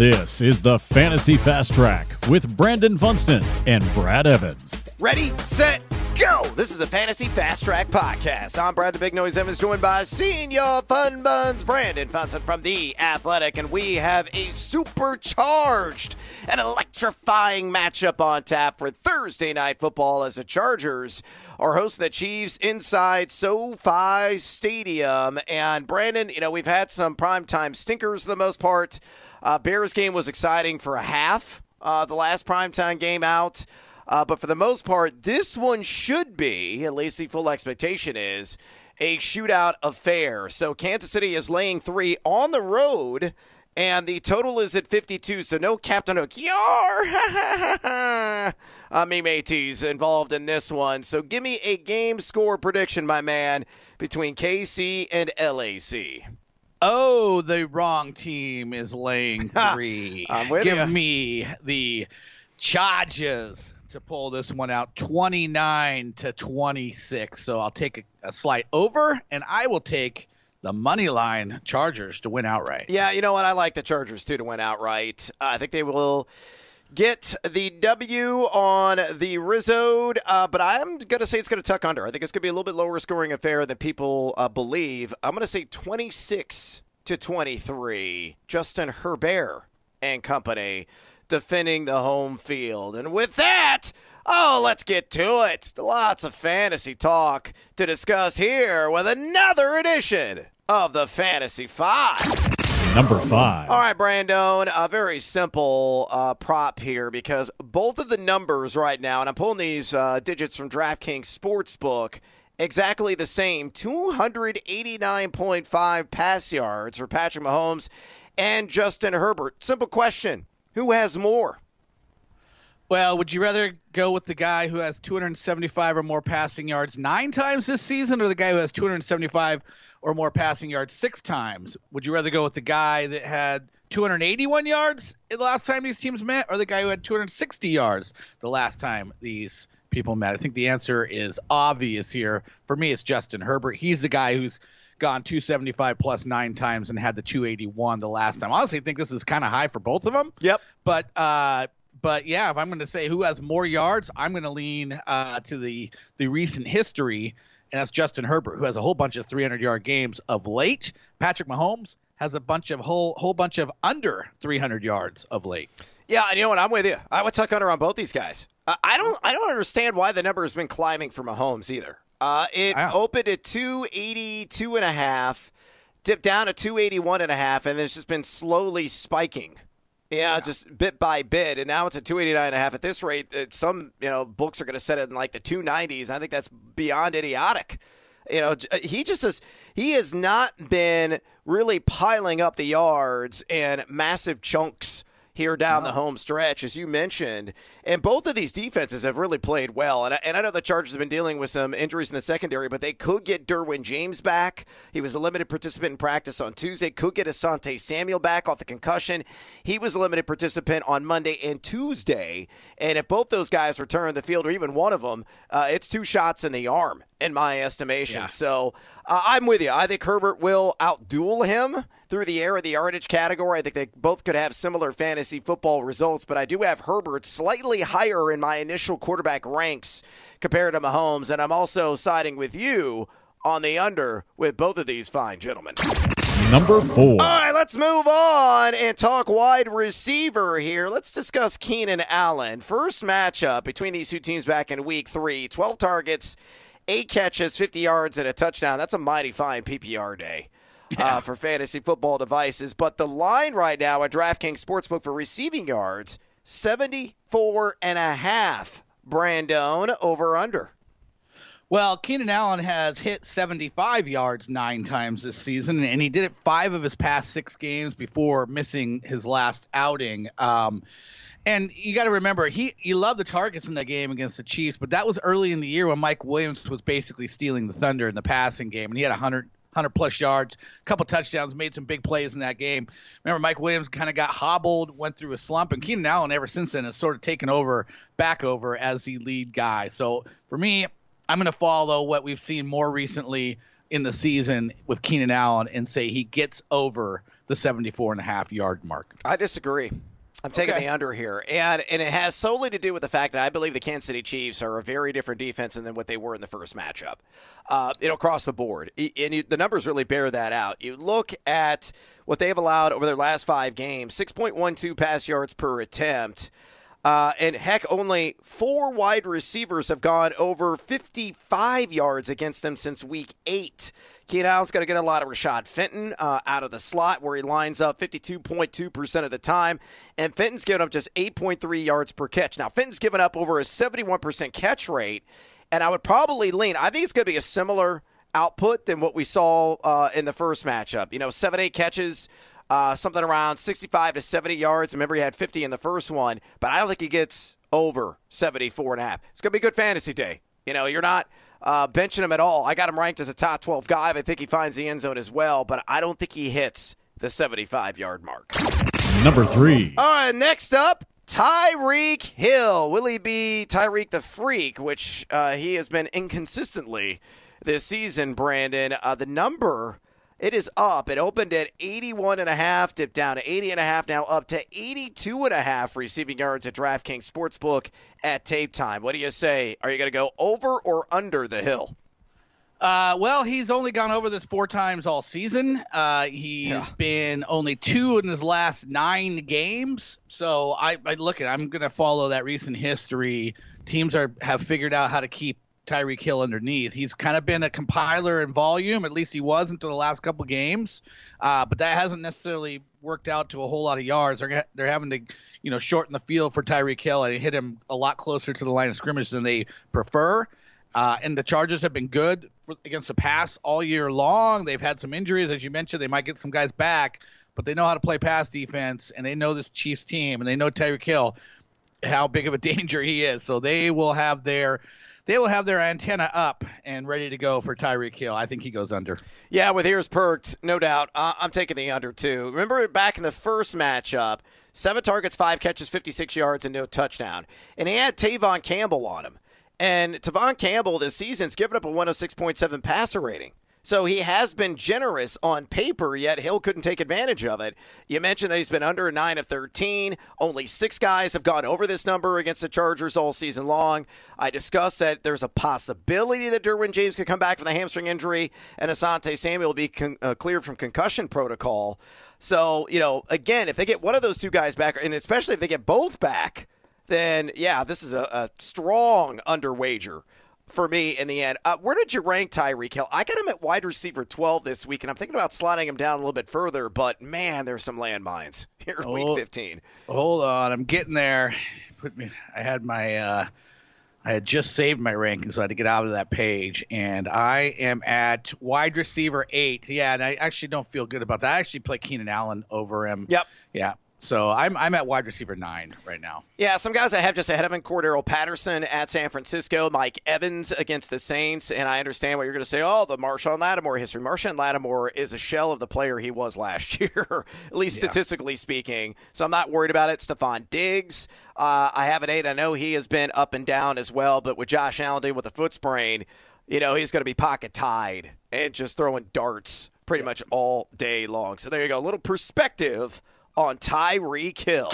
This is the Fantasy Fast Track with Brandon Funston and Brad Evans. Ready, set, go! This is a Fantasy Fast Track podcast. I'm Brad the Big Noise Evans, joined by Senior Fun Buns Brandon Funston from The Athletic, and we have a supercharged and electrifying matchup on tap for Thursday Night Football as the Chargers are hosting the Chiefs inside SoFi Stadium. And Brandon, you know, we've had some primetime stinkers for the most part. Uh, Bears game was exciting for a half. Uh, the last primetime game out. Uh, but for the most part, this one should be, at least the full expectation is, a shootout affair. So Kansas City is laying three on the road, and the total is at 52. So no Captain Hook. Yar! uh, me mateys involved in this one. So give me a game score prediction, my man, between KC and LAC. Oh, the wrong team is laying three. I'm with Give ya. me the Chargers to pull this one out 29 to 26. So I'll take a, a slight over, and I will take the money line Chargers to win outright. Yeah, you know what? I like the Chargers too to win outright. Uh, I think they will get the W on the Rizzo, uh, but I'm going to say it's going to tuck under. I think it's going to be a little bit lower scoring affair than people uh, believe. I'm going to say 26 to 23. Justin Herbert and company defending the home field. And with that, oh, let's get to it. Lots of fantasy talk to discuss here with another edition of the Fantasy Five. Number five. All right, Brandon, a very simple uh, prop here because both of the numbers right now, and I'm pulling these uh, digits from DraftKings Sportsbook, exactly the same 289.5 pass yards for Patrick Mahomes and Justin Herbert. Simple question Who has more? Well, would you rather go with the guy who has 275 or more passing yards nine times this season, or the guy who has 275 or more passing yards six times? Would you rather go with the guy that had 281 yards the last time these teams met, or the guy who had 260 yards the last time these people met? I think the answer is obvious here. For me, it's Justin Herbert. He's the guy who's gone 275 plus nine times and had the 281 the last time. Honestly, I think this is kind of high for both of them. Yep. But uh, but yeah, if I'm going to say who has more yards, I'm going to lean uh, to the the recent history, and that's Justin Herbert, who has a whole bunch of 300 yard games of late. Patrick Mahomes has a bunch of whole whole bunch of under 300 yards of late. Yeah, and you know what? I'm with you. I would tuck under on both these guys. Uh, I don't. I don't understand why the number has been climbing for Mahomes either. Uh, it Wow. opened at 282 and a half, dipped down to 281 and a half, and then it's just been slowly spiking. Yeah, just bit by bit, and now it's at 289 and a half. At this rate, uh, some you know books are going to set it in like the 290s. I think that's beyond idiotic. You know, uh, he just has he has not been really piling up the yards in massive chunks here down the home stretch, as you mentioned. And both of these defenses have really played well. And I, and I know the Chargers have been dealing with some injuries in the secondary, but they could get Derwin James back. He was a limited participant in practice on Tuesday. Could get Asante Samuel back off the concussion. He was a limited participant on Monday and Tuesday. And if both those guys return the field, or even one of them, uh, it's two shots in the arm, in my estimation. Yeah. So uh, I'm with you. I think Herbert will outduel him through the air of the yardage category. I think they both could have similar fantasy football results, but I do have Herbert slightly higher in my initial quarterback ranks compared to Mahomes, and I'm also siding with you on the under with both of these fine gentlemen. Number four. All right, let's move on and talk wide receiver here. Let's discuss Keenan Allen. First matchup between these two teams back in week three 12 targets, eight catches, 50 yards, and a touchdown. That's a mighty fine PPR day. Uh, for fantasy football devices. But the line right now at DraftKings Sportsbook for receiving yards, 74 and a half. Brandon over under. Well, Keenan Allen has hit 75 yards nine times this season, and he did it five of his past six games before missing his last outing. Um, and you got to remember, he he loved the targets in that game against the Chiefs, but that was early in the year when Mike Williams was basically stealing the thunder in the passing game, and he had 100 100 plus yards, a couple touchdowns, made some big plays in that game. Remember, Mike Williams kind of got hobbled, went through a slump, and Keenan Allen ever since then has sort of taken over, back over as the lead guy. So for me, I'm going to follow what we've seen more recently in the season with Keenan Allen and say he gets over the 74 and a half yard mark. I disagree. I'm taking Okay. the under here, and and it has solely to do with the fact that I believe the Kansas City Chiefs are a very different defense than what they were in the first matchup. Uh, you know, across the board, and you, the numbers really bear that out. You look at what they've allowed over their last five games: 6.12 pass yards per attempt. Uh, and heck, only four wide receivers have gone over 55 yards against them since week eight. Keenan Allen's going to get a lot of Rashad Fenton uh, out of the slot where he lines up 52.2% of the time. And Fenton's given up just 8.3 yards per catch. Now, Fenton's given up over a 71% catch rate. And I would probably lean, I think it's going to be a similar output than what we saw uh, in the first matchup. You know, seven, eight catches. Uh, something around 65 to 70 yards. Remember, he had 50 in the first one, but I don't think he gets over 74 and a half. It's going to be a good fantasy day. You know, you're not uh, benching him at all. I got him ranked as a top 12 guy. I think he finds the end zone as well, but I don't think he hits the 75 yard mark. Number three. All right, next up, Tyreek Hill. Will he be Tyreek the Freak, which uh, he has been inconsistently this season, Brandon? Uh, the number. It is up. It opened at 81 and a half, dipped down to 80 and a half, now up to 82 and a half receiving yards at DraftKings Sportsbook at tape time. What do you say? Are you going to go over or under the hill? Uh, well, he's only gone over this four times all season. Uh, he's Yeah. been only two in his last nine games. So I, I look at. I'm going to follow that recent history. Teams are have figured out how to keep Tyreek Hill underneath. He's kind of been a compiler in volume. At least he was until the last couple games. Uh, but that hasn't necessarily worked out to a whole lot of yards. They're they're having to you know shorten the field for Tyreek Hill and hit him a lot closer to the line of scrimmage than they prefer. Uh, and the Chargers have been good against the pass all year long. They've had some injuries, as you mentioned. They might get some guys back, but they know how to play pass defense, and they know this Chiefs team, and they know Tyreek Hill, how big of a danger he is. So they will have their they will have their antenna up and ready to go for Tyreek Hill. I think he goes under. Yeah, with ears perked, no doubt. Uh, I'm taking the under too. Remember back in the first matchup, seven targets, five catches, 56 yards, and no touchdown. And he had Tevaughn Campbell on him. And Tevaughn Campbell this season's given up a 106.7 passer rating. So he has been generous on paper, yet Hill couldn't take advantage of it. You mentioned that he's been under a 9 of 13. Only six guys have gone over this number against the Chargers all season long. I discussed that there's a possibility that Derwin James could come back from the hamstring injury and Asante Samuel will be con- uh, cleared from concussion protocol. So, you know, again, if they get one of those two guys back, and especially if they get both back, then yeah, this is a, a strong under wager for me in the end. Uh, where did you rank Tyreek Hill? I got him at wide receiver 12 this week, and I'm thinking about slotting him down a little bit further, but man, there's some landmines here in week 15. Hold on, I'm getting there. Put me. I had my. Uh, I had just saved my ranking, so I had to get out of that page, and I am at wide receiver eight. Yeah, and I actually don't feel good about that. I actually play Keenan Allen over him. Yep. Yeah. So I'm I'm at wide receiver nine right now. Yeah, some guys I have just ahead of him Cordarrelle Patterson at San Francisco, Mike Evans against the Saints, and I understand what you're going to say. Oh, the Marshon Lattimore history. Marshon Lattimore is a shell of the player he was last year, at least statistically speaking. So I'm not worried about it. Stefon Diggs, uh, I have an eight. I know he has been up and down as well, but with Josh Allen dealing with a foot sprain, you know he's going to be pocket tied and just throwing darts pretty much all day long. So there you go, a little perspective on Tyreek Hill.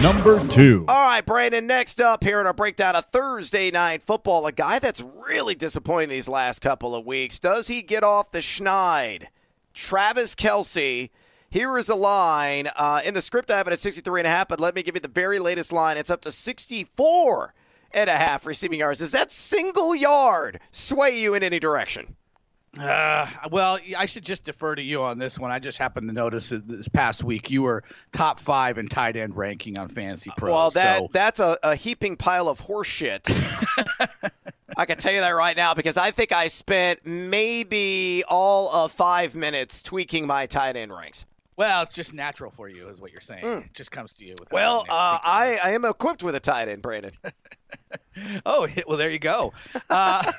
Number two. All right, Brandon, next up here in our breakdown of Thursday night football, a guy that's really disappointing these last couple of weeks. Does he get off the schneid? Travis Kelce. Here is a line. Uh, in the script, I have it at 63 and a half, but let me give you the very latest line. It's up to 64 and a half receiving yards. Does that single yard sway you in any direction? Uh, well, I should just defer to you on this one. I just happened to notice that this past week you were top five in tight end ranking on Fantasy Pro. Well, that so that's a, a heaping pile of horseshit. I can tell you that right now because I think I spent maybe all of five minutes tweaking my tight end ranks. well, it's just natural for you, is what you're saying. It just comes to you. Well, uh. I, I am equipped with a tight end, Brandon. Oh, well, there you go. Uh,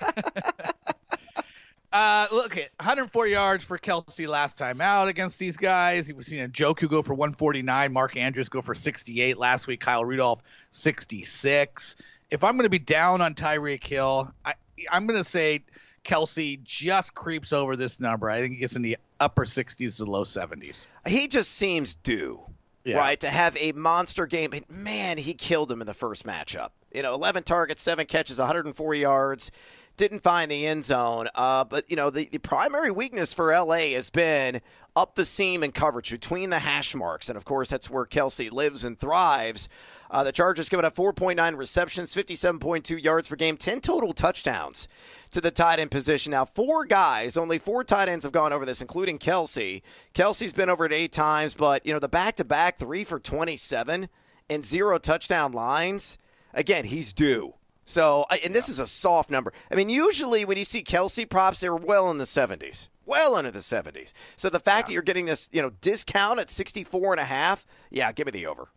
uh, look at 104 yards for Kelce last time out against these guys. He was seeing Njoku go for 149, Mark Andrews go for 68 last week, Kyle Rudolph 66. If I'm going to be down on Tyreek Hill, I, I'm going to say Kelce just creeps over this number. I think he gets in the upper 60s to low 70s. He just seems due, yeah. right, to have a monster game. Man, he killed him in the first matchup. You know, 11 targets, seven catches, 104 yards. Didn't find the end zone. Uh, but, you know, the, the primary weakness for LA has been up the seam and coverage between the hash marks. And, of course, that's where Kelce lives and thrives. Uh, the Chargers giving up 4.9 receptions, 57.2 yards per game, 10 total touchdowns to the tight end position. Now, four guys, only four tight ends have gone over this, including Kelce. Kelce's been over it eight times, but, you know, the back to back, three for 27 and zero touchdown lines, again, he's due. So, and this is a soft number. I mean, usually when you see Kelce props, they're well in the 70s well under the 70s. So the fact yeah. that you're getting this, you know, discount at 64 and a half, yeah, give me the over.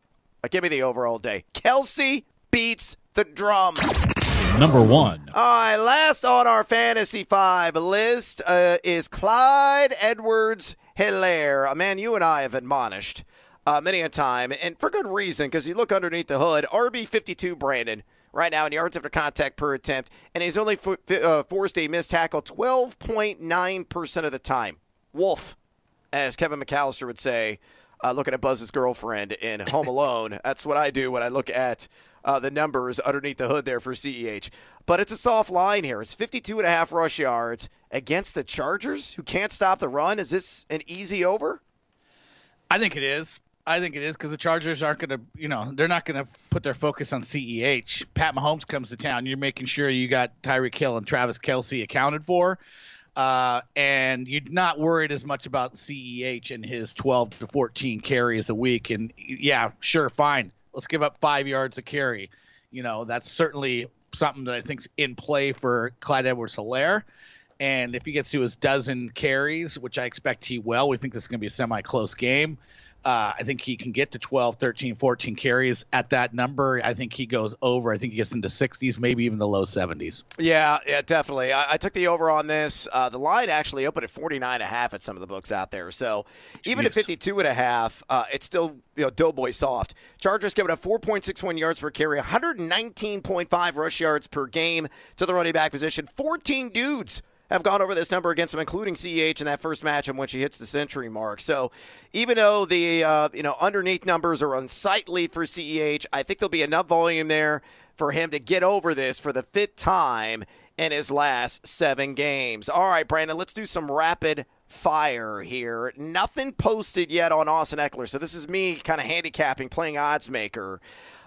Uh, give me the over all day. Kelce beats the drum. Number one. All right, last on our Fantasy Five list uh, is Clyde Edwards Helaire, a man you and I have admonished uh, many a time, and for good reason, because you look underneath the hood. RB52 Brandon right now in yards after contact per attempt, and he's only for, uh, forced a missed tackle 12.9% of the time. Wolf, as Kevin McCallister would say uh, looking at Buzz's girlfriend in Home Alone. That's what I do when I look at uh, the numbers underneath the hood there for CEH. But it's a soft line here. It's 52 and a half rush yards against the Chargers, who can't stop the run. Is this an easy over? I think it is. I think it is because the Chargers aren't going to, you know, they're not going to put their focus on CEH. Pat Mahomes comes to town. You're making sure you got Tyreek Hill and Travis Kelce accounted for. Uh, and you're not worried as much about CEH and his 12 to 14 carries a week. And yeah, sure, fine. Let's give up five yards a carry. You know, that's certainly something that I think's in play for Clyde Edwards Helaire. And if he gets to his dozen carries, which I expect he will, we think this is going to be a semi close game. Uh, I think he can get to 12, 13, 14 carries at that number. I think he goes over. I think he gets into 60s, maybe even the low 70s. Yeah, yeah, definitely. I, I took the over on this. Uh, the line actually opened at 49 and a half at some of the books out there. So even at 52 and a half, uh, it's still you know doughboy soft. Chargers giving up 4.61 yards per carry, 119.5 rush yards per game to the running back position. 14 dudes have gone over this number against him, including CEH in that first match in which he hits the century mark. So even though the uh, you know underneath numbers are unsightly for CEH, I think there'll be enough volume there for him to get over this for the fifth time in his last seven games. All right, Brandon, let's do some rapid fire here. Nothing posted yet on Austin Ekeler, so this is me kind of handicapping, playing odds maker.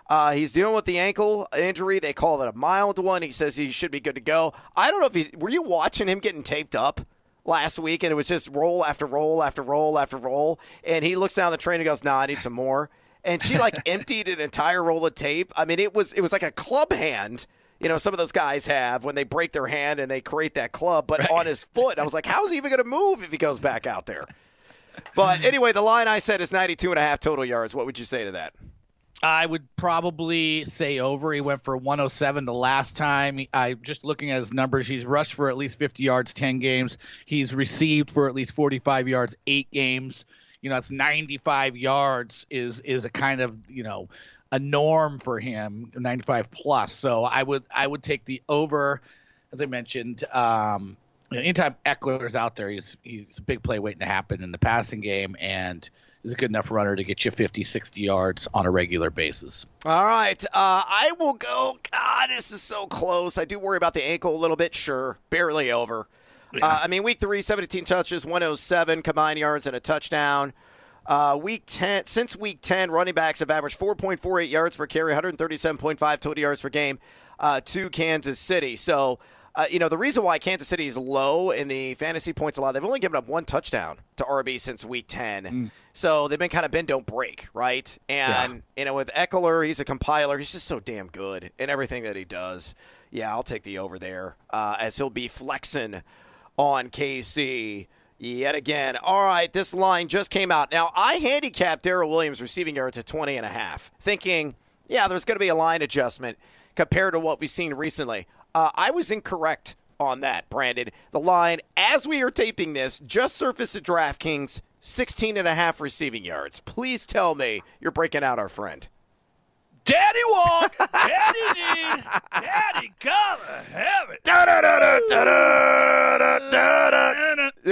Uh, he's dealing with the ankle injury. They call it a mild one. He says he should be good to go. I don't know if he's. Were you watching him getting taped up last week? And it was just roll after roll after roll after roll. And he looks down the train and goes, "No, nah, I need some more." And she like emptied an entire roll of tape. I mean, it was it was like a club hand. You know, some of those guys have when they break their hand and they create that club, but right. on his foot. I was like, how's he even going to move if he goes back out there? But anyway, the line I said is 92 and a half total yards. What would you say to that? I would probably say over. He went for 107 the last time. I just looking at his numbers, he's rushed for at least 50 yards 10 games. He's received for at least 45 yards 8 games. You know, that's 95 yards is is a kind of, you know, a norm for him, 95 plus. So I would I would take the over as I mentioned um anytime Ekeler's out there, he's he's a big play waiting to happen in the passing game and is a good enough runner to get you 50, 60 yards on a regular basis. All right. Uh, I will go. God, this is so close. I do worry about the ankle a little bit. Sure. Barely over. Yeah. Uh, I mean, week three, 17 touches, 107 combined yards, and a touchdown. Uh, week 10, since week 10, running backs have averaged 4.48 yards per carry, 137.5 total yards per game uh, to Kansas City. So, uh, you know, the reason why Kansas City is low in the fantasy points a lot, they've only given up one touchdown to RB since week 10. Mm. So they've been kind of bend, don't break, right? And, yeah. you know, with Ekeler, he's a compiler. He's just so damn good in everything that he does. Yeah, I'll take the over there uh, as he'll be flexing on KC yet again. All right, this line just came out. Now, I handicapped Darrel Williams receiving yards at 20 and a half, thinking, yeah, there's going to be a line adjustment compared to what we've seen recently. Uh, I was incorrect on that, Brandon. The line, as we are taping this, just surfaced at DraftKings, 16 and a half receiving yards. Please tell me you're breaking out our friend. Daddy want, Daddy need, Daddy gotta have it.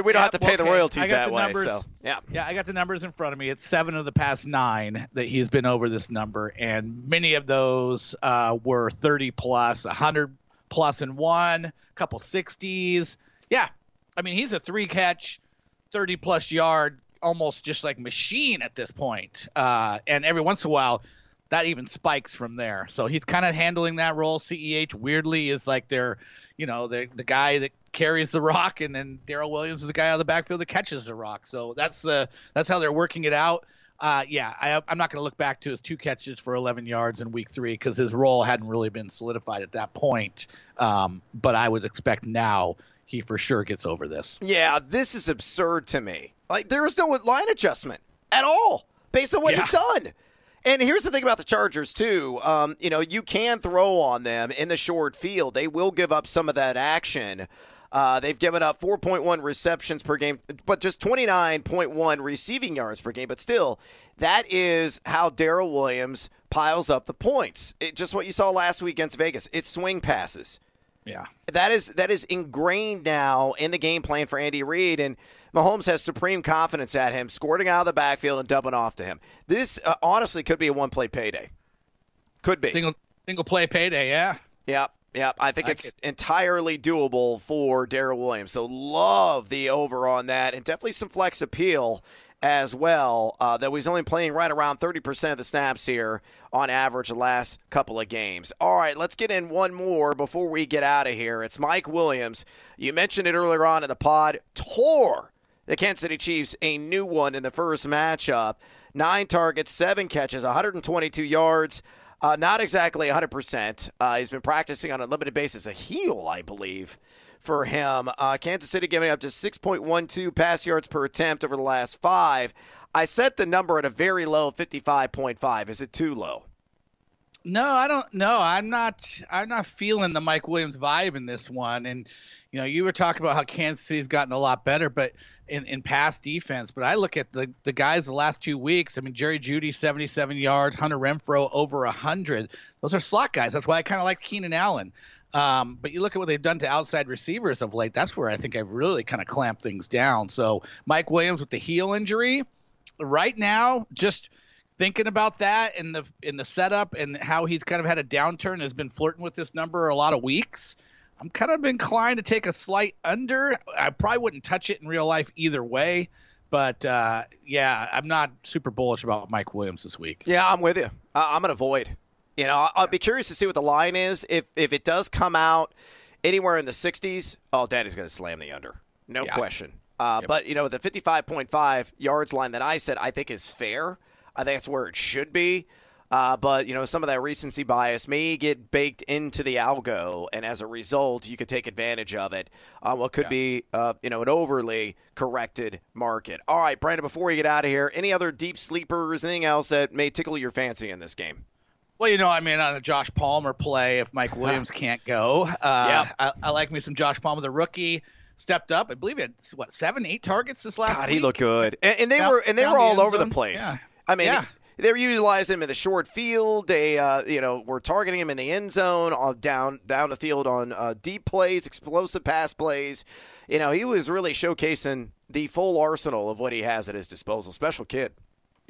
We don't have to pay the royalties that way. So yeah, Yeah, I got the numbers in front of me. It's seven of the past nine that he's been over this number, and many of those uh, were 30 plus, 100 plus in one, a couple 60s. Yeah, I mean, he's a three catch, 30 plus yard, almost just like machine at this point. Uh, and every once in a while, that even spikes from there. So he's kind of handling that role. CEH weirdly is like their, you know, the the guy that carries the rock, and then Darrel Williams is the guy out of the backfield that catches the rock. So that's uh, that's how they're working it out. Uh, yeah, I, I'm not going to look back to his two catches for 11 yards in week three because his role hadn't really been solidified at that point. Um, but I would expect now he for sure gets over this. yeah, this is absurd to me. Like there is no line adjustment at all based on what he's done. And here's the thing about the Chargers too. Um, you know, you can throw on them in the short field. They will give up some of that action. Uh, they've given up 4.1 receptions per game, but just 29.1 receiving yards per game. But still, that is how Darrel Williams piles up the points. It, just what you saw last week against Vegas. It's swing passes Yeah. that is that is ingrained now in the game plan for Andy Reid, and Mahomes has supreme confidence at him, squirting out of the backfield and dumping off to him. This uh, honestly could be a one-play payday. Could be. Single single play payday. Yeah. Yep, yep. I think I it's entirely doable for Darrel Williams. So love the over on that, and definitely some flex appeal as well. Uh, that he's only playing right around 30% of the snaps here on average the last couple of games. All right, let's get in one more before we get out of here. It's Mike Williams. You mentioned it earlier on in the pod. Tore the Kansas City Chiefs a new one in the first matchup. Nine targets, seven catches, 122 yards. Uh, not exactly 100%. Uh, he's been practicing on a limited basis, a heel, I believe, for him. Uh, Kansas City giving up just 6.12 pass yards per attempt over the last five. I set the number at a very low 55.5. Is it too low? No, I don't. No, I'm not. I'm not feeling the Mike Williams vibe in this one. And you know, you were talking about how Kansas City's gotten a lot better, but in, in defense. But I look at the the guys the last two weeks. I mean, Jerry Jeudy 77 yards, Hunter Renfrow over 100. Those are slot guys. That's why I kind of like Keenan Allen. Um, but you look at what they've done to outside receivers of late. That's where I think I've really kind of clamped things down. So Mike Williams with the heel injury, right now, just thinking about that in the in the setup and how he's kind of had a downturn, has been flirting with this number a lot of weeks. I'm kind of inclined to take a slight under. I probably wouldn't touch it in real life either way, but uh, yeah, I'm not super bullish about Mike Williams this week. Yeah, I'm with you. I'm going to avoid. You know, I'll be curious to see what the line is. If if it does come out anywhere in the 60s, oh, Daddy's going to slam the under, no Yeah. question. Uh, Yep. But you know, the 55.5 yards line that I said I think is fair. I think that's where it should be. Uh, but you know, some of that recency bias may get baked into the algo, and as a result, you could take advantage of it on what could be, uh, you know, an overly corrected market. All right, Brandon. Before we get out of here, any other deep sleepers, anything else that may tickle your fancy in this game? Well, you know, I mean, on a Josh Palmer play, if Mike Williams can't go, uh, Yeah. I, I like me some Josh Palmer, the rookie, stepped up. I believe he had what seven, eight targets this last God, week. he looked good, and, and they Found- were and they were all over the place. Yeah. I mean, Yeah. they were utilizing him in the short field. They, uh, you know, were targeting him in the end zone, on down down the field on uh, deep plays, explosive pass plays. You know, he was really showcasing the full arsenal of what he has at his disposal. Special kid.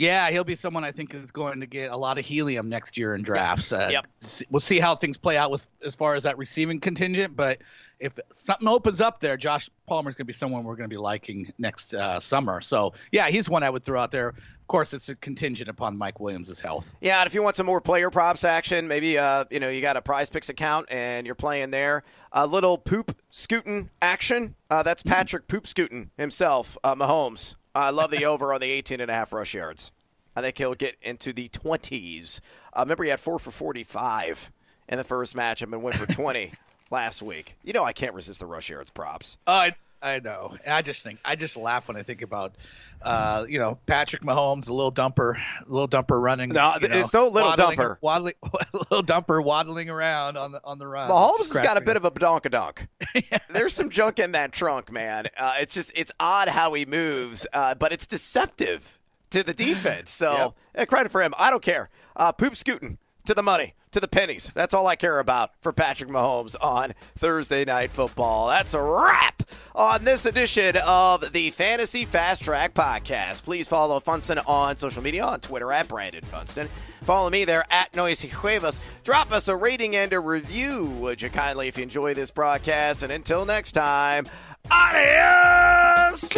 Yeah, he'll be someone I think is going to get a lot of helium next year in drafts. Uh, Yep. We'll see how things play out with as far as that receiving contingent, but if something opens up there, Josh Palmer's going to be someone we're going to be liking next uh, summer. So yeah, he's one I would throw out there. Of course, it's a contingent upon Mike Williams' health. Yeah, and if you want some more player props action, maybe uh, you know you got a Prize Picks account and you're playing there. A little poop scooting action. Uh, that's Patrick Poop Scooting himself, uh, Mahomes. I love the over on the 18 and a half rush yards. I think he'll get into the 20s. Uh, remember, he had four for 45 in the first match and went for 20 last week. You know, I can't resist the rush yards props. Oh, I, know. And I just think I just laugh when I think about, uh, you know, Patrick Mahomes, a little dumper, a little dumper running. No, you know, it's no little waddling- dumper. waddling, little dumper waddling around on the on the run. Mahomes has got a bit of a badonkadonk. There's some junk in that trunk, man. Uh, it's just it's odd how he moves, uh, but it's deceptive to the defense. So Yep. eh, credit for him. I don't care. Uh, poop scooting. to the money, to the pennies. That's all I care about for Patrick Mahomes on Thursday Night Football. That's a wrap on this edition of the Fantasy Fast Track Podcast. Please follow Funston on social media on Twitter at Brandon Funston. Follow me there at Noisy Cuevas. Drop us a rating and a review, would you kindly, if you enjoy this broadcast. And until next time, adios,